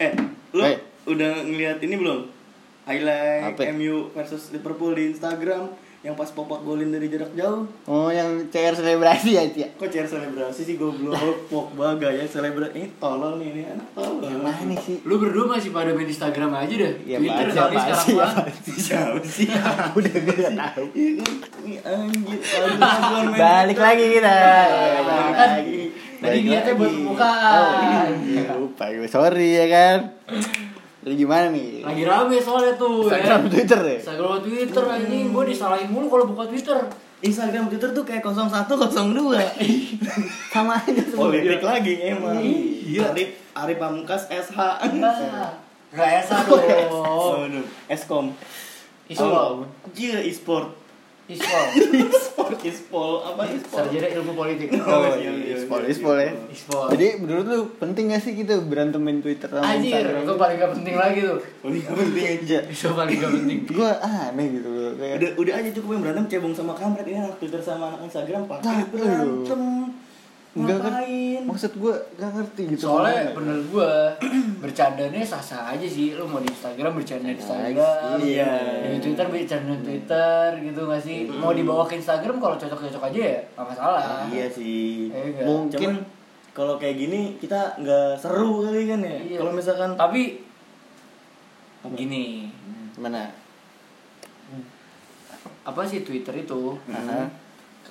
Eh, lu Eh. udah ngeliat ini belum? Highlight Apa? MU versus Liverpool di Instagram yang pas Pogba golin dari jarak jauh. Oh yang CR selebrasi ya Cia Kok chair selebrasi sih goblok Pogba gaya selebrasi ini tolol nih ini anak tolol. Yang mana sih? Lu berdua masih pada main Instagram aja deh. Ya, Twitter pasti, sekarang ya, pasti. Siapa sih? Udah gak tahu Iya kan? Ini anjir. Balik lagi kita Balik kan. lagi. Tadi niatnya buat lagi. pembukaan. Oh, iya, lupa gue sorry ya kan Jadi gimana nih? Lagi rame soalnya tuh Instagram ya. Twitter ya? Instagram Twitter anjing gue disalahin mulu kalau buka Twitter. Instagram Twitter tuh kayak 01 02. Sama aja semua Politik lagi emang. Iya. Arif Arif Pamungkas SH. Nah, Gak Oh, dong. Eskom. Islam. Jia e-sport. Islam. E-sport, e-sport apa e-sport? Sarjana ilmu politik. Oh iya, iya, iya, ispol, iya. ispol ya Islam. Jadi menurut lu penting gak sih kita berantemin Twitter sama Anjir, itu paling gak penting lagi tuh. Oh, ini penting aja. Itu paling gak penting. Gue aneh gitu loh kayak Udah udah aja cukup yang berantem cebong sama kampret ini anak Twitter sama anak Instagram Nah, pakai berantem. Enggak kan Ngapain? Maksud gue gak ngerti gitu Soalnya menurut gue bercandanya sah-sah aja sih. Lu mau di Instagram bercanda di Instagram. Iya. Di Twitter bercanda di Twitter gitu gak sih? Mau dibawa ke Instagram kalau cocok-cocok aja ya gak masalah. Iya sih. Eh, enggak. Mungkin kalau kayak gini kita nggak seru kali kan ya. Iya. Kalau misalkan Tapi gini, Mana? apa sih Twitter itu? Aha.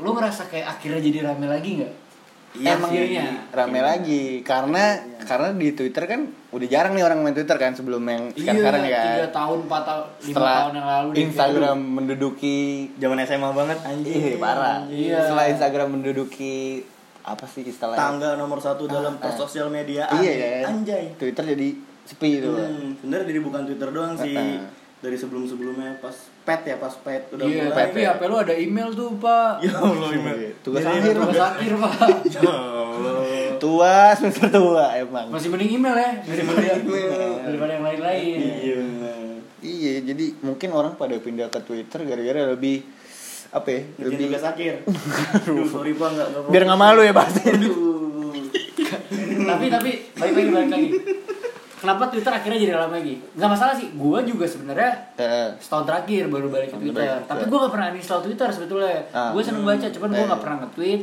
Lu ngerasa kayak akhirnya jadi rame lagi nggak? Iya Emang sih. iya. Rame lagi karena karena di Twitter kan udah jarang nih orang main Twitter kan sebelum yang sekarang sekarang ya kan. Iya, tiga tahun, empat tahun, lima Setelah tahun yang lalu deh. Instagram menduduki zaman SMA banget anjing. Ih, parah. Iya. Setelah Instagram menduduki apa sih istilahnya? Tangga nomor satu dalam Ah, ah. sosial media. Iya kan. Anjay. Twitter jadi sepi itu. Hmm, sebenarnya jadi bukan Twitter doang sih. Dari sebelum-sebelumnya pas pet ya, pas pet udah Iya, mulai. tapi HP lu ada email tuh, Pak. Ya Allah, email. Tugas Jadi akhir. Tugas akhir, Pak. Ya Allah. Tua semester tua emang. Masih mending email ya daripada Email. daripada yang lain-lain. Iya. Iya, jadi mungkin orang pada pindah ke Twitter gara-gara lebih apa ya? Ngerjain Lebih tugas akhir. Aduh, sorry Pak, enggak enggak. biar nggak malu ya pasti. Tapi tapi balik lagi balik lagi. Kenapa Twitter akhirnya jadi ramai lagi? Gak masalah sih, gua juga sebenarnya Eh, setahun terakhir baru balik ke Twitter. Tapi gua gak pernah uninstall Twitter sebetulnya. Ah. Gua seneng baca, cuman gua Eh. gak pernah nge-tweet,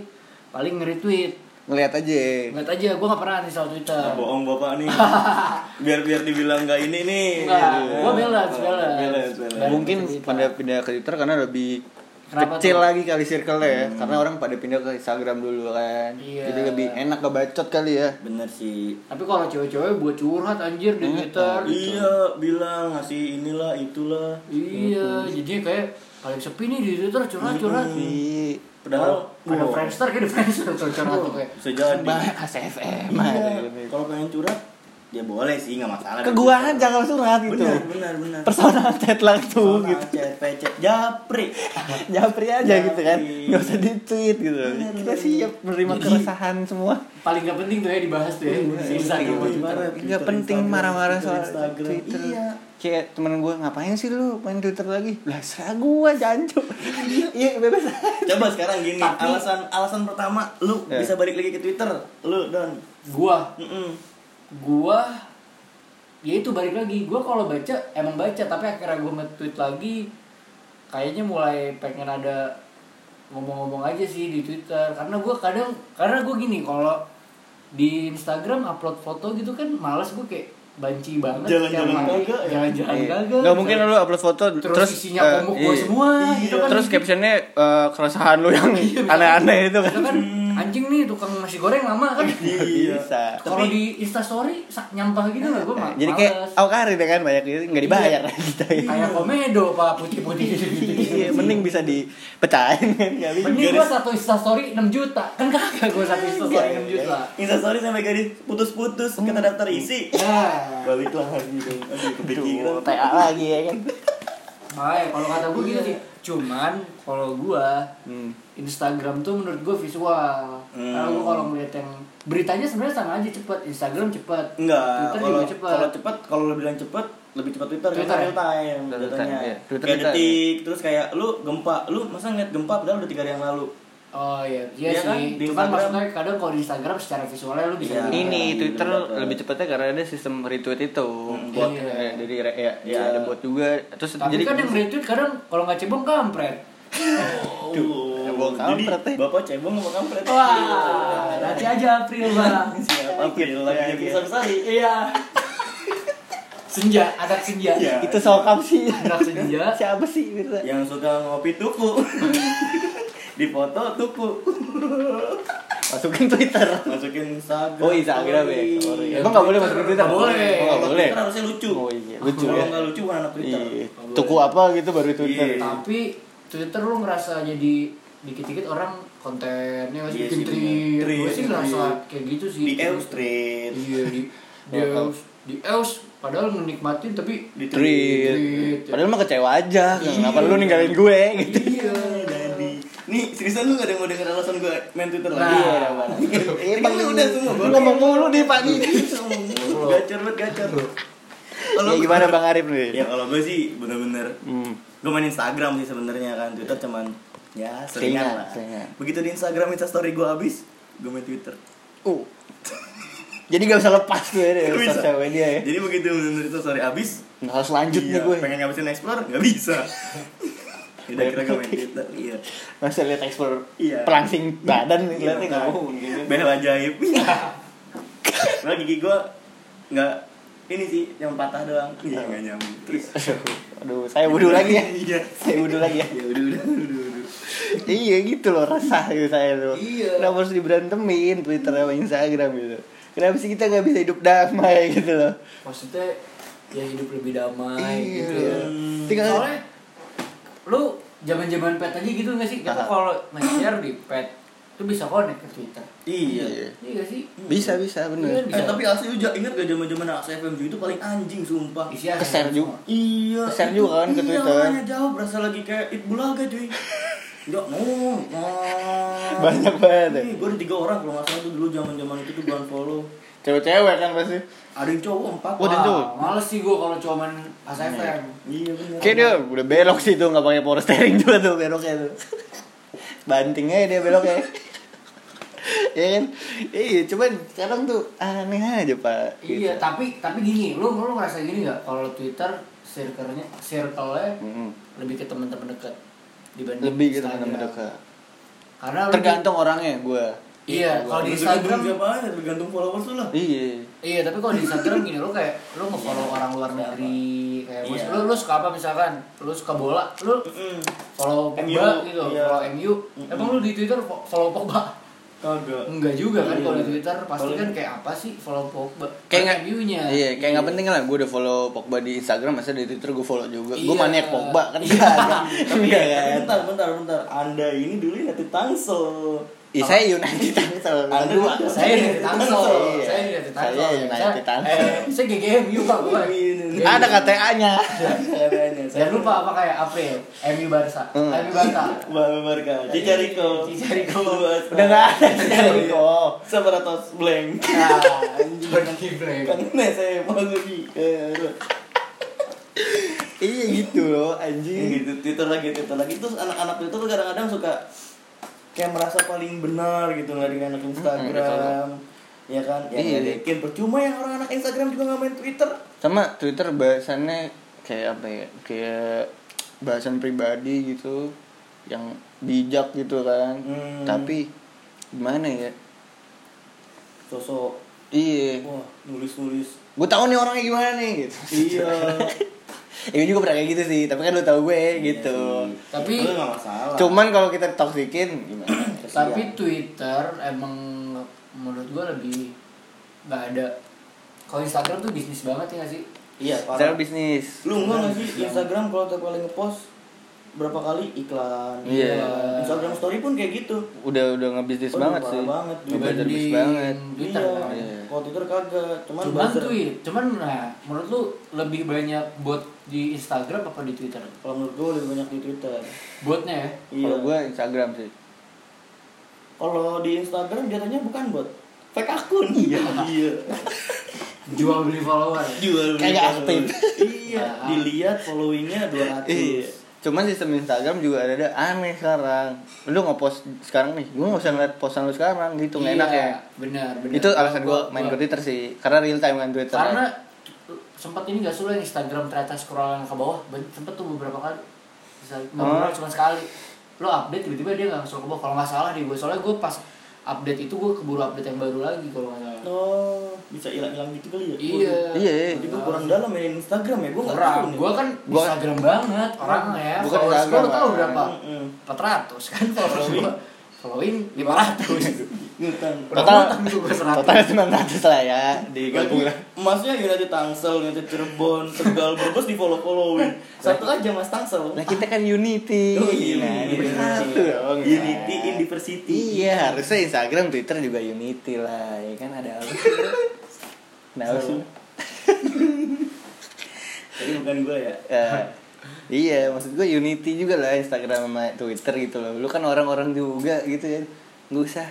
paling nge-retweet. ngeliat aja. Ngeliat aja, gua gak pernah uninstall Twitter. Ah, bohong Bapak nih. biar biar dibilang enggak ini nih. Enggak, Gitu. gua balance, balance. Balance, balance. Mungkin pada pindah ke Twitter karena lebih Kenapa kecil tuh? lagi kali circle-nya ya. Karena orang pada pindah ke Instagram dulu kan. Iya. Jadi lebih enak kebacot kali ya. Bener sih. Tapi kalau cewek-cewek buat curhat anjir di Hmm, Twitter. Iya, bilang ngasih inilah itulah. Iya, jadi kayak paling sepi nih di Twitter curhat-curhat. Iya. Padahal Ada wah, Friendster kayak di Friendster curhat tuh kayak. bisa jadi. Bahas FM Iya, kalau pengen curhat ya boleh sih nggak masalah. Ke gua aja kalau surat gitu. Benar, benar, benar. Personal chat langsung gitu. Chat, pecet, japri. Japri aja gitu kan. Japri. Nggak usah di-tweet gitu. Bener, Kita bener. siap menerima Jadi- keresahan semua. Paling gak penting tuh ya dibahas tuh ya. Iya, Instagram iya, ibarat. Nggak penting marah-marah soal Instagram. Twitter. Iya. Kayak temen gue ngapain sih lu main Twitter lagi? Lah serah gue jancu. Iya bebas. Coba sekarang gini, Tapi- alasan alasan pertama lu Ya. bisa balik lagi ke Twitter, lu Don. Gua, Mm-mm. Gua ya itu balik lagi gua kalau baca emang baca tapi akhirnya gua nge-tweet lagi kayaknya mulai pengen ada ngomong-ngomong aja sih di Twitter karena gua kadang karena gua gini kalau di Instagram upload foto gitu kan males gua kayak banci banget Jalan-jalan kagak ya? jalan-jalan Iya. kagak Nggak mungkin lu upload foto terus, terus isinya eh, komuk iya. gua semua Iya. gitu kan Terus captionnya eh, keresahan lu yang Iya, aneh-aneh itu kan. Itu kan tukang nasi goreng lama kan Iya. Bisa. kalau Tapi- di instastory nyampah gitu lah gue Jadi kayak Aukari deh kan banyak gitu nggak dibayar Iya. kita. kayak komedo pak putih-putih Iya, mending bisa dipecahin kan nggak bisa. Mending gue satu instastory 6 juta Kan kagak gue satu instastory 6 juta Instastory sampai gadis putus-putus kita daftar isi. Nah Balik lagi dong. Aduh, kepikiran. TA lagi ya kan. Makanya kalau kata gue gitu sih Cuman kalau gue Hmm. Instagram tuh menurut gue visual Karena gue kalau ngeliat yang Beritanya sebenarnya sama aja cepet Instagram cepet Enggak, Twitter kalau juga cepet kalau cepat, kalau lu bilang cepat, lebih cepat Twitter, Twitter ya? real time jatuhnya. time, iya. Twitter kayak detik, terus kayak lu gempa, lu masa ngeliat gempa padahal udah tiga hari yang lalu. Oh iya, iya Iya kan? sih. Di Cuman Instagram- maksudnya kadang kalau di Instagram secara visualnya lu bisa Iya. lihat. Ini Twitter betul. lebih cepatnya karena ada sistem retweet itu. Hmm, Bot iya. ya, jadi re- ya, ya Iya. ada bot juga. Terus Tapi jadi kan yang retweet kadang kalau nggak cebong kampret. Tuh. Cebong Jadi kampret, eh. bapak cebong sama kampret. Wah, nanti aja April bang. Siapa April lagi Iya, besar sekali. Iya. Senja, anak senja. Iya. itu sokap sih. Anak senja. Siapa sih bisa? Yang suka ngopi tuku. Di foto tuku. Masukin Twitter. Masukin Instagram. Oh, Instagram ya. Sorry. Emang nggak boleh masukin Twitter? Nggak boleh. Oh, nggak Kalau boleh. Twitter harusnya lucu. Oh iya, lucu Kalau ya. nggak lucu bukan anak Twitter. Iya. Tuku apa gitu baru Twitter. Iya. Tapi Twitter lu ngerasa jadi dikit-dikit orang kontennya masih Iya bikin sih, tweet. bener. Gue sih Tweet, ngerasa tweet. kayak gitu sih. Di Eus Street. Iya di di Eus, di Eus padahal menikmatin tapi Di Tweet. Tweet. Padahal mah kecewa aja. Kenapa Iya. lu ninggalin gue gitu. Iya. Jadi, nih seriusan lu gak ada yang mau denger alasan gue main Twitter Nah. lagi? Iya, Iya, Emang lu udah semua Lu ngomong mulu nih Pak nih. Gacor banget gacor. Ya gimana Bang Arif nih? Ya kalau gue sih bener-bener Hmm. gue main Instagram sih sebenarnya kan Twitter cuman ya Seringan, seringan lah. seringan. Begitu di Instagram Insta story gue habis, gue main Twitter. Uh. Jadi gak bisa lepas tuh ya dari bisa. media ya. Jadi begitu bener Insta story habis, Nggak harus lanjut iya, nih gue. pengen ngabisin explore nggak bisa. Udah kira gue main Twitter, iya. Masa lihat ekspor Iya. pelangsing badan Iya, lihatnya nggak mau gitu. Bel ajaib. Nah gigi gue nggak ini sih yang patah doang. Iya nggak nyambung. Terus Aduh, saya wudhu lagi ya. Iya. Saya wudhu lagi ya. Ya udah. Iya gitu loh rasa gitu saya tuh. Iya. Kenapa harus diberantemin Twitter sama Instagram gitu. Kenapa sih kita nggak bisa hidup damai gitu loh. Maksudnya ya hidup lebih damai Iya. gitu ya. Tinggal Soalnya lu zaman-zaman pet aja gitu gak sih? Kita kalau nge-share di pet itu bisa connect ke Twitter. Iya. Iya gak sih? bisa bisa bener. Iya, Eh tapi asli lu ja- inget gak zaman zaman Aks FM itu paling anjing sumpah. Isi aja Keser juga. Iya. Share itu- juga kan ke iya, Twitter. makanya jauh berasa lagi kayak it bulaga cuy. Enggak mau. Banyak banget ya. Gue ada tiga orang kalau nggak salah tuh dulu zaman zaman itu tuh gue follow. Cewek-cewek kan pasti. Ada yang cowok empat. Oh, cowok. Wah, males sih gua kalau cuma main ASFM. Iya benar. Kayak dia udah belok sih tuh nggak pakai power steering juga tuh beloknya tuh. Bantingnya dia beloknya. Ya kan? Iya, cuman sekarang tuh aneh aja pak. Iya, Gitu. tapi tapi gini, lu lu ngerasa gini nggak kalau Twitter circle-nya circle-nya Mm-mm. lebih ke teman-teman dekat dibanding Lebih gitu Instagram. teman-teman dekat. Karena lu Tergantung orangnya gue. Iya, kalau di Instagram siapa aja tergantung followers lu lah. Iya. Iya, tapi kalau di Instagram gini lu kayak lu nge-follow orang luar negeri, kayak Iya. lu, lu suka apa misalkan? Lu suka bola, lu follow MU, Pogba gitu, iya. follow MU. Emang lu di Twitter fo- follow Pogba? Kagak. Enggak juga kan Iya. kalau di Twitter pasti kan kayak apa sih follow Pogba? Kayak nggak MU-nya. Iya, kayak nggak penting lah. Gue udah follow Pogba di Instagram, masa di Twitter gue follow juga. Gue Iya. maniak Pogba kan ada. Tapi, kan. bentar, bentar, bentar. Anda ini dulu United Tangsel. Ih, saya United Tangsel. Anda Dua. juga. Saya di Tangsel. Iya. Saya di Tangsel. Saya United Tangsel. Eh, saya GGMU Pak gue. Ada KTA-nya. Katanya. Jangan lupa apa kayak April, MU Barca, Hmm. MU Barca. Bang Barca, Cicariko. Cicariko. Udah nggak ada Cicariko. Separatos blank. Nah, anjing lagi blank. Karena saya mau lagi. Iya gitu loh, anjing. gitu Twitter lagi Twitter lagi terus anak-anak Twitter tuh kadang-kadang suka kayak merasa paling benar gitu nggak dengan anak Instagram ya kan ya Iya. ngedekin percuma yang orang anak Instagram juga nggak main Twitter Sama Twitter bahasannya kayak apa ya? Kayak bahasan pribadi gitu yang bijak gitu kan. Hmm. Tapi gimana ya? sosok Iya. wah nulis-nulis Gue tahu nih orangnya gimana nih gitu. iya Ya gue juga pernah kayak gitu sih, tapi kan lu tahu gue gitu. Tapi- itu nggak masalah Cuman kalau kita toksikin gimana? Tapi Twitter emang menurut gua lebih nggak ada. Kalau Instagram tuh bisnis banget ya nggak sih? Iya Secara parah bisnis. lu enggak nggak sih Instagram kalau tiap kali ngepost berapa kali iklan Iya. Instagram story pun kayak gitu Udah udah ngebisnis Oh, banget sih. banget. Ngebajar bisnis banget. Twitter iya. kan. Iya. Kalau Twitter kagak, cuman, Cuman buzzer. tweet, cuman nah menurut lu lebih banyak bot di Instagram apa di Twitter? Kalau menurut gue lebih banyak di Twitter. Botnya ya? Iya. Kalau gue Instagram sih. Kalau di Instagram jatuhnya bukan bot, fake akun. Iya. iya. Jual beli follower. Jual beli follower. aktif. Iya. Dilihat followingnya 200. Iya. Cuman sistem Instagram juga ada ada aneh sekarang. Lu nge-post sekarang nih, gua nggak usah ngeliat postan lu sekarang gitu, nggak enak ya. Iya, benar benar Itu alasan gua main ke Twitter sih, karena real time kan Twitter. karena sempat ini gak sulit Instagram ternyata scrollan ke bawah sempet tuh beberapa kali bisa Oh. beberapa cuma sekali lo update tiba-tiba dia nggak scroll ke bawah kalau nggak salah di gue soalnya gue pas update itu gue keburu update yang baru lagi kalau nggak Oh, bisa hilang-hilang gitu kali ya? Iya. Iya. Jadi gue kurang dalam main Instagram ya, gue nggak tahu orang nih. gue kan Gua- Instagram banget orangnya ya Bukan gue Instagram, tau Bang. berapa Mm-mm. 400 kan followers gue following 500 Ngutang. Total- tuh gue 100 Total 900 lah ya, digabung lah. Emasnya United Tangsel, United Cirebon, Tegal, Brebes di follow followin. Satu aja Mas Tangsel. Nah kita kan Unity. Oh iya, nah, Unity. satu dong. Unity in Diversity. Iya, harusnya Instagram, Twitter juga Unity lah, ya kan ada apa? Nah, sih. Tapi bukan gue ya. Ya, iya, maksud gue Unity juga lah Instagram sama Twitter gitu loh. Lu kan orang-orang juga gitu ya. Nggak usah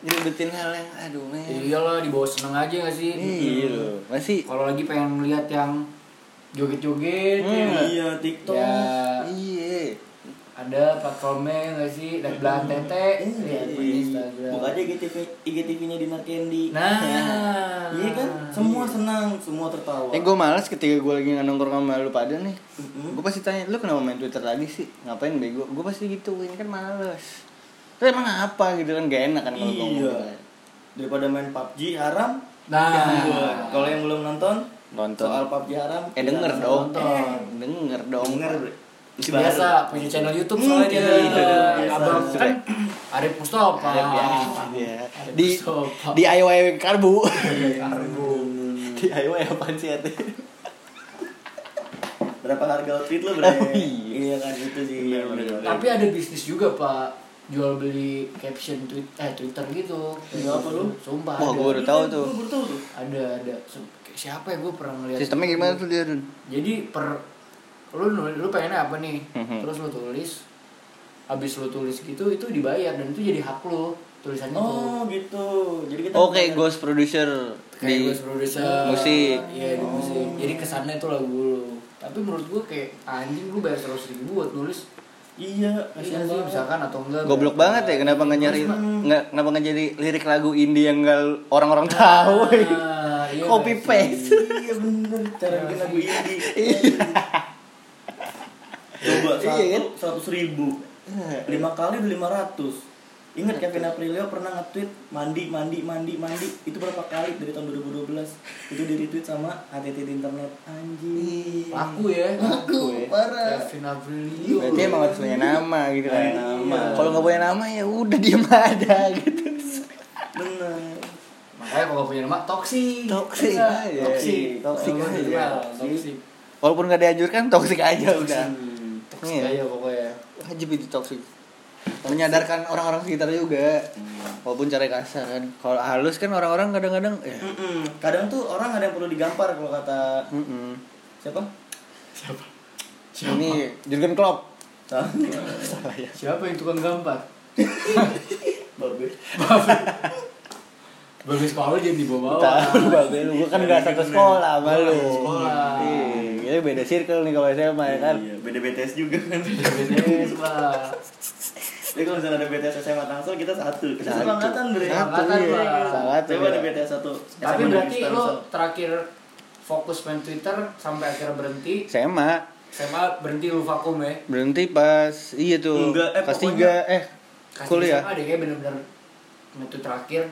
nyebutin hal yang aduh men. iyalah dibawa seneng aja gak sih Iya loh. Masih kalau lagi pengen melihat yang joget-joget Hmm. ya? Iya, TikTok. ya iya. Ada platformnya nggak sih lihat belahan tete Iya, lihat di Instagram Buka aja IGTV, IGTV-nya di Narkendi. nah Iya kan? Semua senang, semua tertawa. Eh gue malas ketika gue lagi nongkrong sama lu pada nih. Gue pasti tanya, lu kenapa main Twitter lagi sih? Ngapain bego? Gue pasti gituin, kan males Terus emang apa gitu kan, gak enak kan kalau ngomong Iya. gitu. Daripada main PUBG haram. nah Gua- Kalau yang belum nonton, Nonton. soal PUBG haram. Eh denger dong nonton. Denger dong Denger. Biasa punya channel YouTube Hmm, soalnya dia iya, iya, abang kan Arif Mustafa Arif ya, iya. Di Mustafa. di DIY karbu Karbu. DIY apaan sih Ate? Berapa harga outfit lo berarti? Oh, iya. iya kan itu sih. Bener, bener. tapi ada bisnis juga pak jual beli caption tweet eh Twitter gitu Iya, apa lu? sumpah Wah, ada. gua udah tahu tuh. Gue baru tahu tuh. ada ada siapa ya gue pernah ngeliat Sistemnya gimana tuh dia jadi per lu nulis lu pengennya apa nih? Mhm. terus lu tulis. Habis lu tulis gitu itu dibayar dan itu jadi hak lu. Tulisannya tuh. Oh gitu. Jadi kita Oke, ghost producer kayak di gue produser musik. iya di musik. Jadi kesannya itu lagu lu. Tapi menurut gue kayak anjing lu bayar seratus ribu buat nulis. Iya, iya sih misalkan atau enggak Goblok banget ya kenapa nggak nyari nggak kenapa nggak jadi lirik lagu indie yang nggak orang-orang tahu. Ah, iya Copy nggak paste. Iya bener. Cara Iya bikin lagu sih. indie. Coba Iya, satu kan? seratus ribu, lima kali udah lima ratus. Ingat Kevin Aprilio pernah nge-tweet mandi mandi mandi mandi. Itu berapa kali? Dari tahun 2012 itu di retweet sama HTT di internet. Anjing. Laku ya? Laku, ya. parah. Kevin Aprilio. Berarti emang harus punya nama gitu kan. Nama. Kalau nggak punya nama ya udah diem aja gitu. bener. Makanya kalau punya nama toksik Toxic. Iya, toksik dikenal, toksik Walaupun nggak dianjurkan toksik aja udah. Toksik Iya. aja pokoknya Wajib itu toksik. Menyadarkan orang-orang sekitar juga. Walaupun cara kasar kan. Kalau halus kan orang-orang kadang-kadang ya. Mm-mm. kadang tuh orang ada yang perlu digampar kalau kata mm-mm. siapa siapa Ini Jurgen Klopp. Ya. siapa yang tukang gambar Babe. bagus sekolah jadi dibawa Tahu babe lu kan nggak satu sekolah sama lu. Sekolah. Iya, ini beda circle nih kalau SMA ya kan. Iya, beda BTS juga kan. BTS lah Jadi kalau misalnya ada BTS SMA Tangsel kita satu. Kita Satu. seangkatan bre. Satu, Angkatan, iya. Sangat Coba ada BTS satu. tapi berarti lo terakhir fokus main Twitter sampai akhirnya berhenti SMA SMA berhenti lu vakum ya berhenti pas iya tuh Enggak, eh, pas tiga eh Kasih kuliah SMA deh kayak bener-bener itu terakhir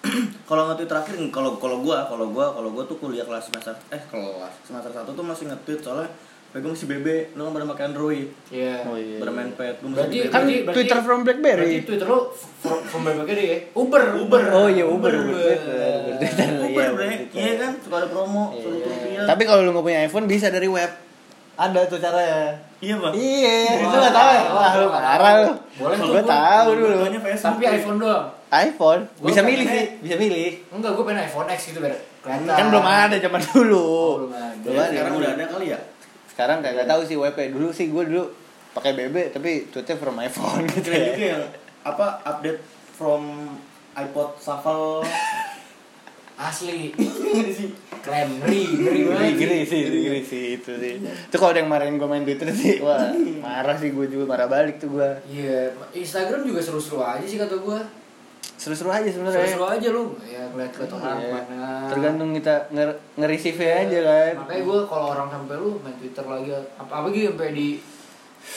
Kalau nge-tweet terakhir kalau kalau gua, kalau gua, kalau gua tuh kuliah kelas semester eh kelas semester satu tuh masih nge-tweet soalnya pegang si BB, lu kan pada pakai Android, Iya Oh, iya. bermain pet, gua Berarti- masih kan BB. berarti- Twitter from Berarti BlackBerry Twitter lu from, from deh ya? Uber, Uber. oh iya Uber Uber. Twitter Twitter Uber, iya bre. Twitter. Iya kan, suka ada promo, Iya. suruh rupiah. tapi kalau lu nggak punya iPhone bisa dari web ada tuh caranya iya, Bang. iya lu nggak tahu ya wah lu parah lu Boleh gua- tahu dulu. Tapi iPhone doang. iPhone. Gua bisa milih sih bisa milih. Enggak, gue pengen iPhone X gitu biar kelihatan. kan belum ada zaman dulu. Oh, belum ada. belum Ya, ada. Sekarang udah ada kali ya? sekarang kagak tahu sih WP dulu sih gue dulu pakai BB tapi tweetnya from iPhone gitu Keren ya. juga yang apa update from iPod Shuffle? Asli. Keren ngeri ngeri gini sih, gini sih itu sih. Itu kalau ada yang marahin gue main Twitter sih, wah marah sih gue juga marah balik tuh gue. iya Instagram juga seru-seru aja sih kata gua Seru-seru aja sebenarnya. seru-seru aja lu ya ngeliat liat orang Iya. mana Tergantung kita nger nge-receive aja kan. makanya gue kalau orang sampai lu main twitter lagi apa apa gitu sampai di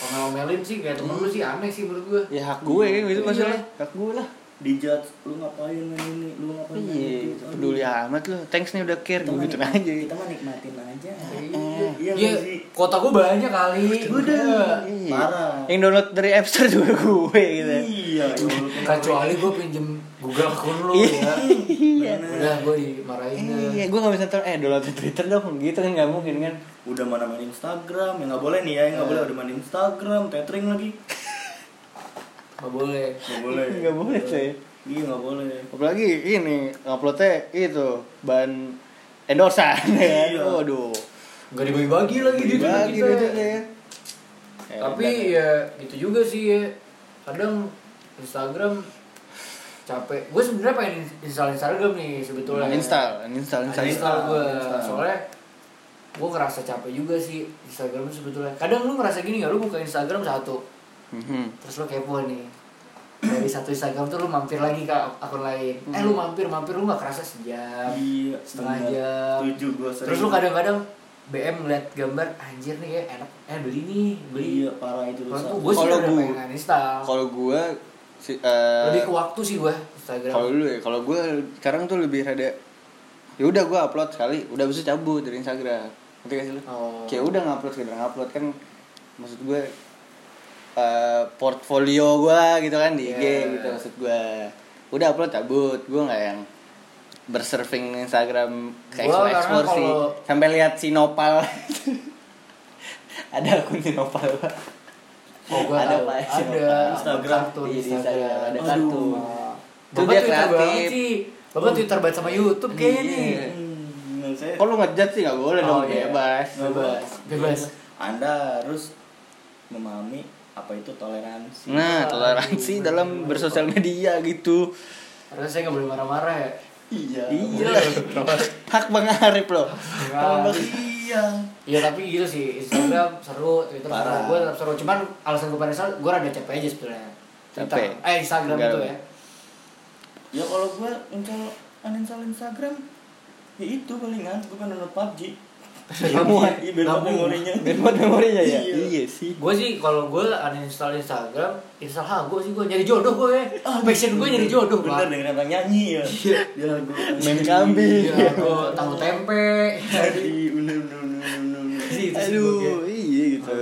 omel-omelin sih kayak temen lu sih aneh sih menurut gue Ya hak gue kan gitu Iya. masalah. Hak gue lah. Dijudge lu ngapain ini, lu ngapain Iya, gitu. peduli amat lu. Thanks nih udah care gue gitu aja. Kita mah nikmatin aja. Iya, Iya iya, kota gue banyak kali. Udah. Iya. Parah. Yang download dari App Store juga gue gitu. Iya, ya. Kecuali gue pinjem Google akun lu ya. Iya. Udah gue dimarahin. Iya, gue gak bisa ntar, eh download Twitter dong, gitu kan gak mungkin kan Udah mana main Instagram, ya nggak boleh nih ya, yang nggak boleh udah main Instagram, tethering lagi. Gak boleh. Nggak boleh. Nggak boleh, cuy. Iya nggak boleh. Apalagi ini, nguploadnya itu, bahan endorsan ya Iya. Waduh Gak dibagi-bagi lagi di Bagi kita. gitu ya Tapi ya gitu juga sih ya. Kadang Instagram capek. Gue sebenarnya pengen install Instagram nih sebetulnya. Install, install, install, Install gue. Install. Soalnya gue ngerasa capek juga sih Instagram sebetulnya. Kadang lu ngerasa gini gak? Lu buka Instagram satu, Mhm. terus lu kepo nih dari satu Instagram tuh lu mampir lagi ke akun lain eh lu mampir mampir lu gak kerasa sejam Iya. setengah bener. jam Tujuh gue sering. terus lu kadang-kadang BM ngeliat gambar anjir nih kayak enak eh beli nih beli Iya parah itu Kalau gue sih Kalau udah gua- pengen install Kalau gue si, eh, lebih ke waktu sih gue Instagram kalau dulu ya, kalau gue sekarang tuh lebih rada ya udah gue upload sekali, udah bisa cabut dari Instagram. Ngerti gak sih lu? Oh. Kayak udah ngupload sekedar ngupload kan maksud gue eh, portfolio gue gitu kan di IG Yeah. gitu maksud gue. Udah upload cabut, gue nggak yang bersurfing Instagram kayak Gua explore karena explore sih kalau- sampai lihat si Nopal ada akun si Nopal oh gue ada tahu Pak, si ada. Instagram. Iya, di Instagram ada Bapak Itu dia kreatif. Bapak Twitter banget sama YouTube kayaknya nih Iya. Hmm, lu ngejat sih gak boleh dong Oh, iya. bebas. bebas bebas Anda harus memahami apa itu toleransi. Nah, toleransi dalam bersosial media gitu. harusnya saya nggak boleh marah-marah ya Iya. Iya. Hak Bang Arif loh. Iya. Iya tapi gitu sih Instagram seru, Twitter Parah. seru, gue tetap seru. Cuman alasan gue pada gue rada capek aja sebetulnya. Twitter, Capek. eh Instagram Enggak. itu ya. Ya kalau gue install uninstall Instagram ya itu palingan gue kan download PUBG. Iya, muat. Iya, biar Nabung. memorinya. Biar buat memorinya ya. Iya. Iya sih. Gue sih kalau gue uninstall Instagram, install Hago sih gue nyari jodoh gue ya. Passion gue nyari jodoh Bener dengan orang nyanyi ya. Dia lagu Main kambing. Iya, gue tahu tempe. Iya, bener bener bener. Aduh, iya gitu.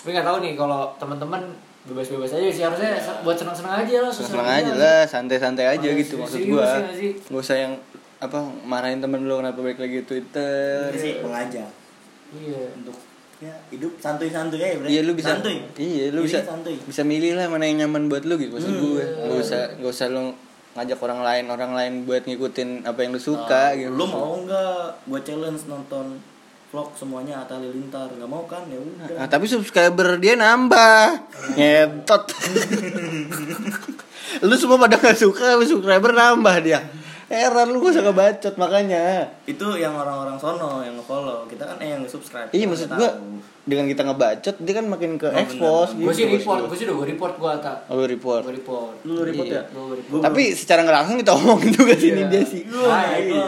Tapi nggak tahu nih kalau teman-teman bebas-bebas aja sih harusnya buat senang-senang aja lah. sosial Senang media. aja lah, santai-santai aja gitu maksud gua. nggak? Gak usah yang apa marahin temen lu kenapa balik lagi Twitter. Ini sih mengajak Iya. untuk ya hidup santuy-santuy aja, Bre. Iya lu bisa santuy. Iya lu bisa santuy. bisa milih lah mana yang nyaman buat lu gitu maksud Hmm, gue. iya. Gak usah gak usah lu ngajak orang lain orang lain buat ngikutin apa yang lu suka Nah, gitu. Lu mau nggak gua challenge nonton vlog semuanya Atta Halilintar? Nggak mau kan? Ya udah. Nah, tapi subscriber dia nambah. Ngetot. lu semua pada gak suka subscriber nambah dia. Heran lu gak usah ngebacot makanya. Itu yang orang-orang sono yang nge-follow. Kita kan eh yang subscribe. Iya maksud gua dengan kita ngebacot dia kan makin ke Oh, expose Gue sih gitu, report, gue sih udah gue report gue tak. gua. Oh, lu report. Gue report. Lu report Iya. ya? Report. Gua Tapi secara nggak langsung kita omongin juga sini Iya. dia sih. Wah, iya.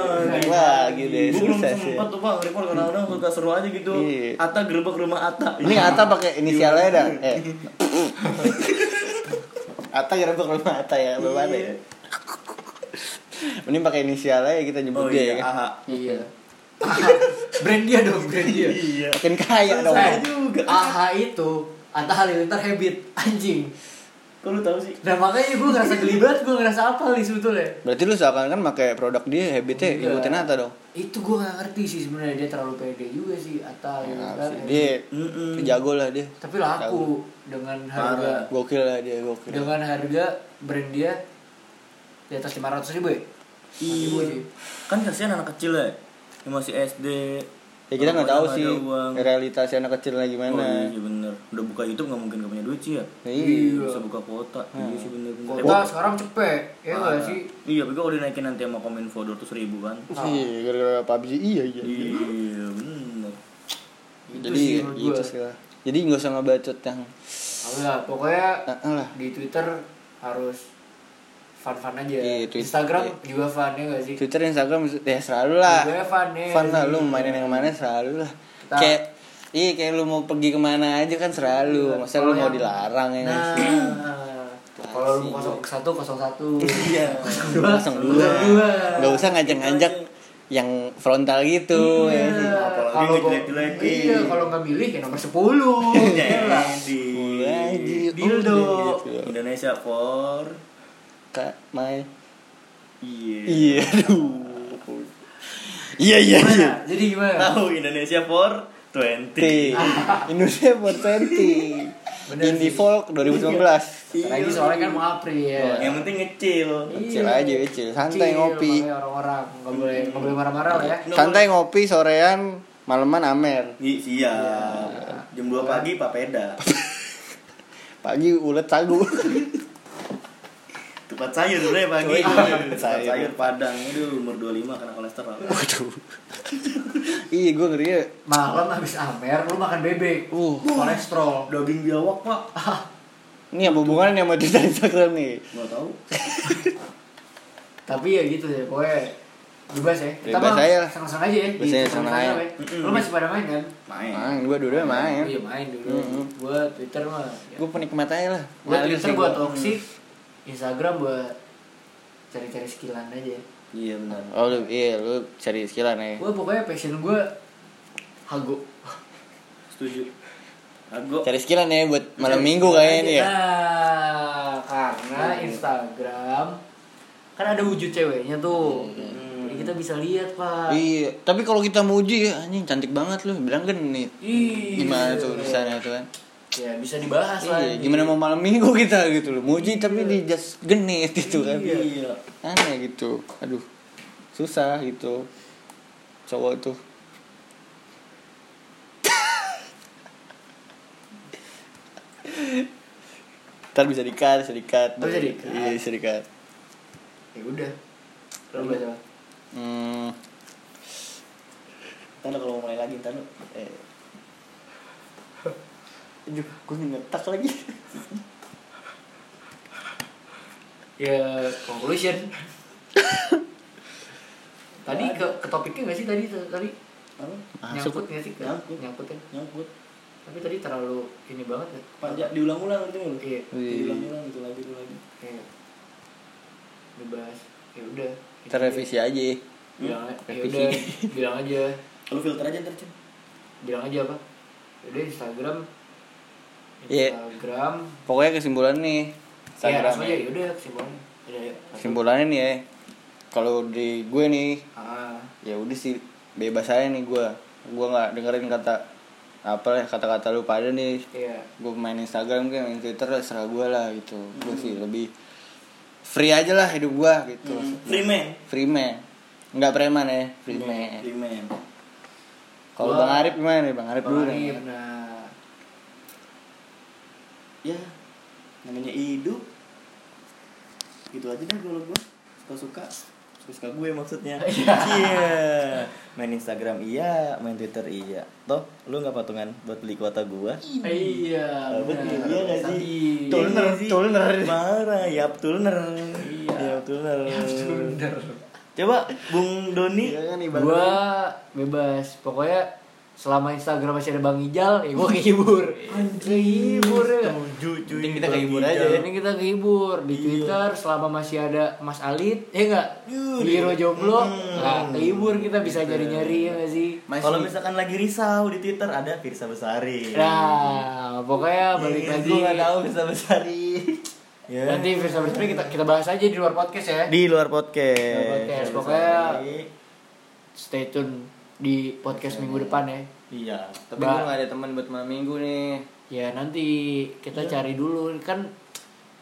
Gitu ya, Gue belum sukses ya. sempet tuh bang report kadang-kadang suka seru aja gitu. Atta gerbek rumah Atta. Ini Ata pakai inisialnya dah. Eh. Ata pakai rumah Ata ya, bapak ada ya. Mending pakai inisialnya ya kita nyebut Oh dia iya, ya. kan. aha. Iya. brand dia dong, brand dia. Iya. Makin kaya dong. Eh, juga. AHA itu Atta Halilintar habit anjing. Kok lu tahu sih? Nah makanya gue ngerasa geli banget, gue ngerasa apa nih sebetulnya. Berarti lu seakan kan pakai produk dia habitnya Iya. ngikutin Ata dong. Itu gue gak ngerti sih sebenarnya dia terlalu pede juga sih Atta Halilintar. Nah, habit. dia Mm-mm. jago lah dia. Tapi laku dengan harga Gokil lah dia, gokil. dengan harga brand dia di atas 500 ribu ya? Iya. Kan kasihan anak kecil ya. Yang masih SD Ya kita nggak tahu sih uang. realitas anak kecilnya Oh, gimana. iya sih bener. Udah buka YouTube nggak mungkin gak punya duit sih ya. Iya. Bisa buka kuota. Iya sih bener bener. Kota sekarang cepet, ya nggak sih? Iya, tapi kalau dinaikin nanti sama Kominfo 200 ribu kan. Iya, gara-gara PUBG iya iya. Iya, bener. Itu Jadi sih gitu gua. sih lah. Jadi nggak usah ngebacot yang Enggak, pokoknya ah, ah lah. di Twitter harus fun-fun aja. Iya, Twitter- Instagram iya. juga fun ya nggak sih? Twitter, Instagram ya selalu lah. Juga fun ya. Fun lah lu mainin yang mana selalu lah. Kita- Kayak Iya kayak lu mau pergi ke mana aja kan selalu. Masa lu Kalau mau yang- dilarang ya Nah, sih? kalau lu kosong satu kosong satu. Iya. Kosong dua. dua. Nggak usah ngajak-ngajak yang frontal gitu ya sih. Apalagi Kalau ngejelek-jelekin. Iya, kalau nggak milih ya nomor 10. Jadi. Lagi Dildo. udah gitu. Indonesia for Kak Mai. Iya. Iya, aduh. Iya iya iya. Jadi gimana? Tahu Indonesia for 20. T. Indonesia for 20. Bener Indie sih. Folk 2019. Lagi soalnya kan mau April ya. Yang penting ngecil. Kecil aja, kecil. Santai Kecil, ngopi. orang-orang nggak boleh nggak boleh marah-marah lah ya. Santai ngopi sorean, maleman amer. Iya, siap. Jam 2 pagi papeda. Pagi ulet sagu. Tempat sayur dulu ya pagi. Sayur. sayur Padang. Aduh, umur 25 karena kolesterol. Waduh. Iya, gue ngeri ya. Malam habis amer lu makan bebek. Uh. Kolesterol. Daging biawak, Pak. Ini apa hubungannya sama Twitter Instagram nih? Enggak tahu. Tapi ya gitu ya, pokoknya bebas ya. Kita Bebas aja lah. senang-senang aja ya. di Biasanya Instagram senang aja. ya. Lu masih pada main kan? Main. Main, gue dua-duanya main. Iya main dulu. Gua Twitter mah. Ya. Gue penikmat aja lah. Ngalir Twitter gua. toxic, Instagram buat cari-cari skillan aja. Iya benar. Oh, lu, iya, lu cari skillan ya. Gua pokoknya passion gua hago. Setuju. Aku Cari skillan ya buat malam minggu kayaknya nih ya. Nah, karena Instagram kan ada wujud ceweknya tuh. Hmm. Jadi kita bisa lihat, Pak. Iya, tapi kalau kita muji ya, anjing cantik banget lu, bilang genit. Ih, Gimana tuh di sana tuh kan? Ya, bisa dibahas lah. Iya, gimana mau malam minggu kita gitu loh. Muji tapi di just genit gitu kan. Iya. Aneh gitu. Aduh. Susah gitu. Cowok tuh. Ntar bisa dikat, bisa dikat. Oh, bisa di-cut. Iya, bisa dikat. Ya udah. Lu baca? Hmm, Ntar kalau mau mulai lagi ntar eh. Aduh, gue ngetak lagi. Ya, conclusion. tadi ke, ke topiknya gak sih tadi tadi Apa? nyangkut gak sih Nyangkut. nyangkut kan Nyangkut. tapi tadi terlalu ini banget ya Panjang diulang-ulang itu lu. Iya. Diulang-ulang gitu lagi itu lagi. kayak dibahas ya udah Kita revisi aja. bilang ya Revisi. udah bilang aja Lu filter aja ntar, Cin. bilang aja apa Ya udah Instagram Iya. Instagram Pokoknya kesimpulan nih. ya Instagram. ya ya, ya. Kesimpulannya nih ya. Kalau di gue nih, ah ya udah sih bebas aja nih gue. Gue nggak dengerin kata apa lah kata-kata lu pada nih. iya Gue main Instagram kayak main Twitter serah gue lah gitu. Gue sih lebih free aja lah hidup gue gitu. Hmm. Free man. Free man. Nggak preman ya, free man. Free man. Kalau Bang Arif gimana nih? Bang Arif dulu Bang. Arif, nah Ya, namanya hidup. Gitu aja deh kalau gua suka-suka. Suka-suka gue maksudnya. Iya. Main Instagram iya, main Twitter iya. Toh, lu nggak patungan buat beli kuota gua? iya benar. iya nggak sih? Tulner, Iya sih. tulner. Marah, ya tulner. Iya. Ya tulner. bener Coba Bung Doni. Iya kan gua bebas pokoknya selama Instagram masih ada Bang Ijal ya gua kehibur kehibur ya? Setuju, cuy. Penting kita kehibur aja ini kita kehibur di Iya. Twitter selama masih ada Mas Alit ya enggak Yuh, Hero jomblo Hmm. nah kehibur kita bisa nyari-nyari ya nggak sih Kalau misalkan lagi risau di Twitter ada Firsa Besari. nah pokoknya balik Iya, lagi gua nggak tahu Firsa Besari. Ya. nanti Firsa Bersama kita kita bahas aja di luar podcast ya di luar podcast. Di luar podcast. Pokoknya- Besari. stay tune di podcast minggu depan ya Iya. Tapi Ba- gue gak ada teman buat malam minggu nih. Ya nanti kita cari dulu kan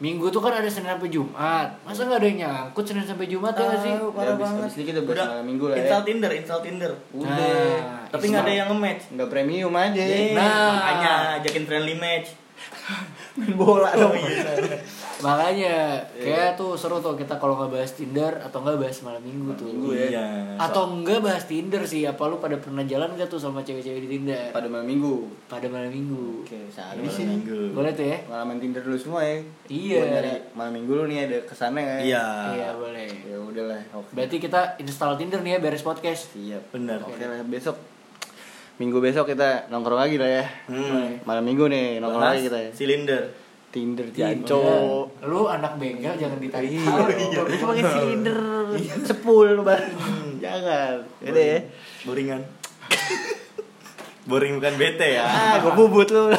Minggu tuh kan ada Senin sampai Jumat. Masa nggak ada yang nyangkut Senin sampai Jumat ya nggak sih? Parah Ya, abis- banget. abis ini kita malam minggu lah ya. Install Tinder, install Tinder. Udah. Nah, tapi nggak ada yang nge-match. Nggak premium aja. Eh, Nah. makanya ajakin friendly match. Main bola dong. Makanya kayak tuh seru tuh kita kalau nggak bahas Tinder atau nggak bahas malam minggu tuh. Minggu ya. Iya. Atau enggak bahas Tinder sih, apa lu pada pernah jalan gak tuh sama cewek-cewek di Tinder? Pada malam minggu. Pada malam minggu. Oke, Ini sabi sih sih. minggu. Boleh tuh ya? Pengalaman Tinder dulu semua ya. Iya. Nyari malam minggu lu nih ada ke sana ya. Iya. Iya boleh. Ya udahlah. Oke. Berarti kita install Tinder nih ya beres podcast. Siap. Benar. Oke lah besok minggu besok kita nongkrong lagi lah ya. Hmm. Malam minggu nih nongkrong Bahas lagi kita ya. Silinder. Tinder Iya. janco. Lu anak bengkel jangan ditarik. Iya, itu pakai silinder sepul bang. Jangan. Udah ya. Boringan. Boring bukan bete ya. Ah, gue bubut lu.